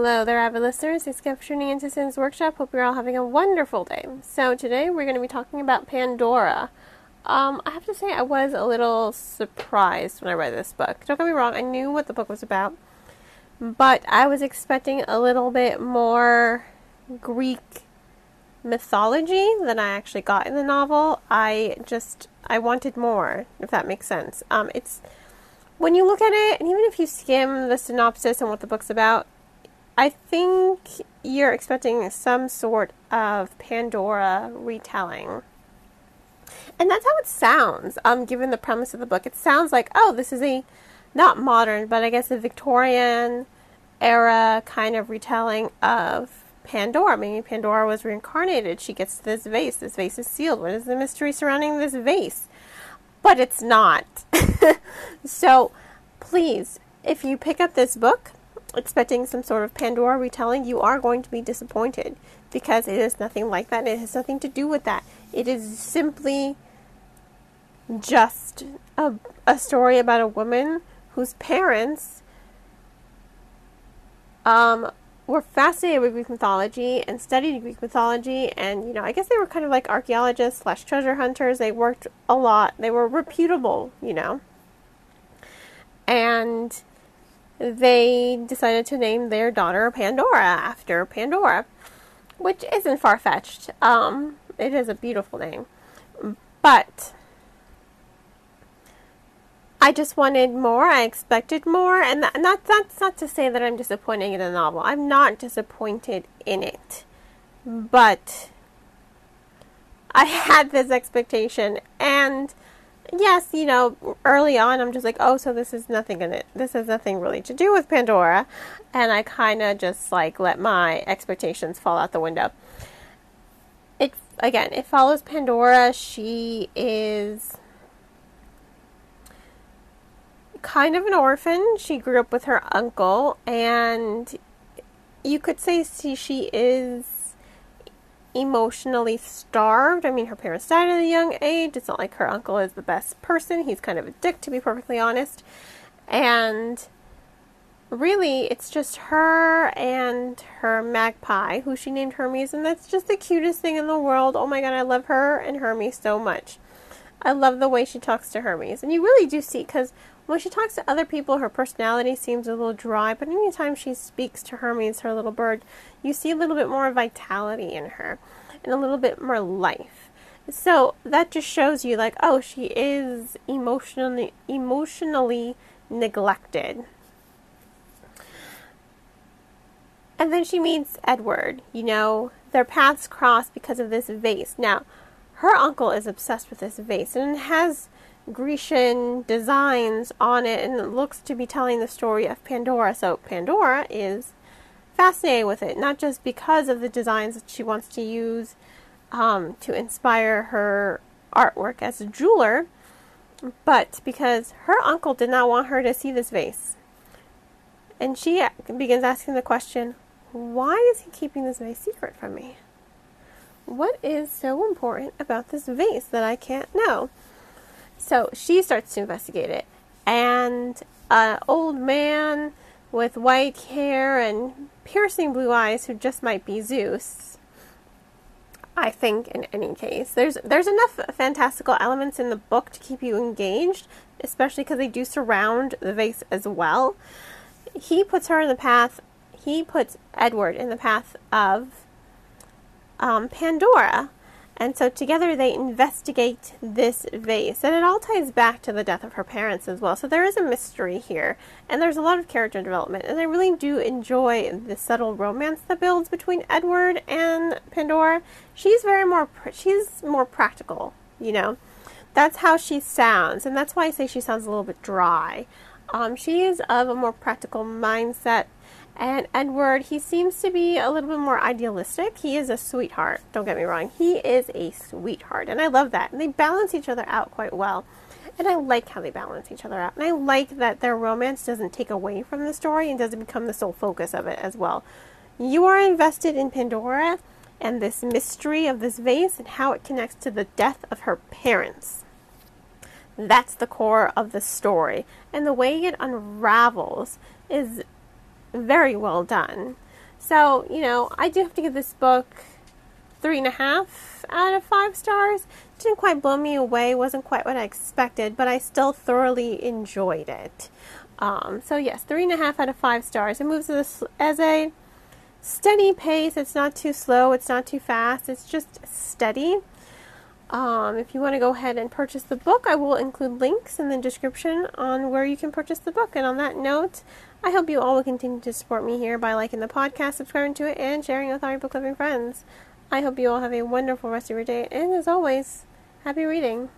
Hello there, avid listeners. Again for tuning into Cyn's Workshop. Hope you're all having a wonderful day. So today we're going to be talking about Pandora. Um, I have to say I was a little surprised when I read this book. Don't get me wrong, I knew what the book was about, but I was expecting a little bit more Greek mythology than I actually got in the novel. I just I wanted more, if that makes sense. Um, it's when you look at it, and even if you skim the synopsis and what the book's about, I think you're expecting some sort of Pandora retelling. And that's how it sounds, um, given the premise of the book. It sounds like, oh, this is a not modern, but I guess a Victorian era kind of retelling of Pandora. Maybe Pandora was reincarnated. She gets this vase. This vase is sealed. What is the mystery surrounding this vase? But it's not. so please, if you pick up this book expecting some sort of Pandora retelling, you are going to be disappointed because it is nothing like that. and It has nothing to do with that. It is simply just a, a story about a woman whose parents um, were fascinated with Greek mythology and studied Greek mythology, and you know, I guess they were kind of like archaeologists slash treasure hunters. They worked a lot. They were reputable, you know, and they decided to name their daughter Pandora after Pandora, which isn't far fetched. Um, it is a beautiful name, but I just wanted more. I expected more, and that, that's not to say that I'm disappointed in the novel. I'm not disappointed in it, but I had this expectation, and yes, you know, early on, I'm just like, oh, so this is nothing in it. This has nothing really to do with Pandora, and I kind of just like let my expectations fall out the window. It again, it follows Pandora. She is kind of an orphan. She grew up with her uncle, and you could say she, she is emotionally starved. I mean, her parents died at a young age. It's not like her uncle is the best person. He's kind of a dick, to be perfectly honest. And really, it's just her and her magpie, who she named Hermes, and that's just the cutest thing in the world. Oh my god, I love her and Hermes so much. I love the way she talks to Hermes. And you really do see, because when she talks to other people, her personality seems a little dry, but anytime she speaks to Hermes, her little bird, you see a little bit more vitality in her and a little bit more life. So that just shows you like, oh, she is emotionally emotionally neglected. And then she meets Edward. You know, their paths cross because of this vase. Now, her uncle is obsessed with this vase and has Grecian designs on it, and it looks to be telling the story of Pandora. So Pandora is fascinated with it, not just because of the designs that she wants to use um, to inspire her artwork as a jeweler, but because her uncle did not want her to see this vase. And she begins asking the question, why is he keeping this vase secret from me? What is so important about this vase that I can't know? So she starts to investigate it, and an old man with white hair and piercing blue eyes, who just might be Zeus. I think in any case, there's there's enough fantastical elements in the book to keep you engaged, especially because they do surround the vase as well. He puts her in the path. He puts Edward in the path of um, Pandora, and so together they investigate this vase. And it all ties back to the death of her parents as well. So there is a mystery here. And there's a lot of character development. And I really do enjoy the subtle romance that builds between Edward and Pandora. She's very more, she's more practical, you know. That's how she sounds. And that's why I say she sounds a little bit dry. Um, she is of a more practical mindset and Edward, he seems to be a little bit more idealistic. He is a sweetheart, don't get me wrong. He is a sweetheart, and I love that. And they balance each other out quite well. And I like how they balance each other out. And I like that their romance doesn't take away from the story and doesn't become the sole focus of it as well. You are invested in Pandora and this mystery of this vase and how it connects to the death of her parents. That's the core of the story. And the way it unravels is very well done. So, you know, I do have to give this book three and a half out of five stars. Didn't quite blow me away, wasn't quite what I expected, but I still thoroughly enjoyed it. Um, so, yes, three and a half out of five stars. It moves as a, as a steady pace. It's not too slow, it's not too fast, it's just steady. Um, if you want to go ahead and purchase the book, I will include links in the description on where you can purchase the book. And on that note, I hope you all will continue to support me here by liking the podcast, subscribing to it, and sharing with all your book loving friends. I hope you all have a wonderful rest of your day, and as always, happy reading.